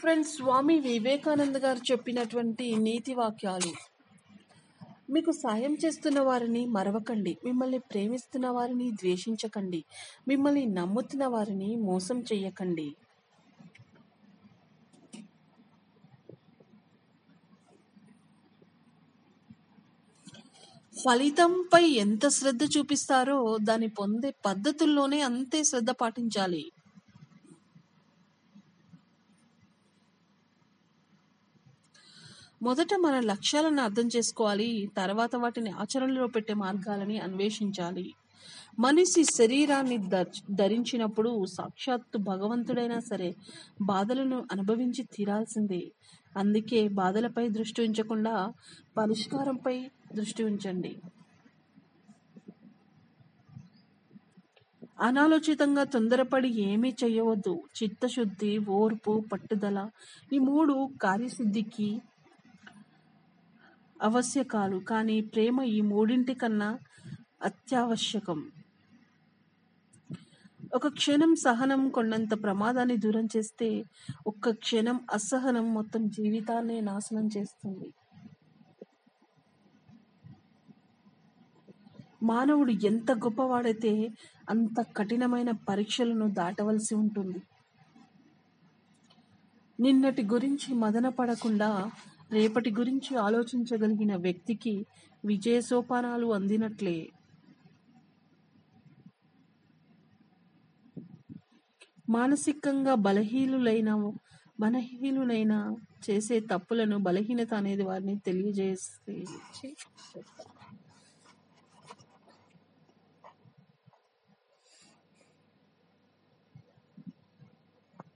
Friends Swami Vivekananda గారు చెప్పినటువంటి నీతి వాక్యాలు. మీకు సాయం చేస్తున్న వారిని మరవకండి. మిమ్మల్ని ప్రేమిస్తున్న వారిని ద్వేషించకండి. మిమ్మల్ని నమ్ముతున్న వారిని మోసం చేయకండి. ఫలితంపై ఎంత శ్రద్ధ చూపిస్తారో దాన్ని పొందే పద్ధతుల్లోనే అంతే శ్రద్ధ పాటించాలి. మొదట మన లక్ష్యాలను అర్థం చేసుకోవాలి తర్వాత వాటిని ఆచరణలో పెట్టే మార్గాలని అన్వేషించాలి. మనిషి శరీరాన్ని ధరించినప్పుడు సాక్షాత్తు భగవంతుడైనా సరే బాధలను అనుభవించి తీరాల్సిందే. అందుకే బాధలపై దృష్టి ఉంచకుండా పరిష్కారంపై దృష్టి ఉంచండి. అనాలోచితంగా తొందరపడి ఏమీ చేయవద్దు చిత్తశుద్ధి ఓర్పు పట్టుదల ఈ మూడు కార్యసిద్ధికి అవశ్యకాలు కానీ ప్రేమ ఈ మూడింటి కన్నా అత్యావశ్యకం. ఒక క్షణం సహనం కొన్నంత ప్రమాదాన్ని దూరం చేస్తే ఒక్క క్షణం అసహనం మొత్తం జీవితాన్ని నాశనం చేస్తుంది. మానవుడు ఎంత గొప్పవాడైతే అంత కఠినమైన పరీక్షలను దాటవలసి ఉంటుంది. నిన్నటి గురించి మదన పడకుండా రేపటి గురించి ఆలోచించగలిగిన వ్యక్తికి విజయ సోపానాలు అందినట్లే. మానసికంగా బలహీనులైన బలహీనులైన చేసే తప్పులను బలహీనత అనేది వారిని తెలియజేసే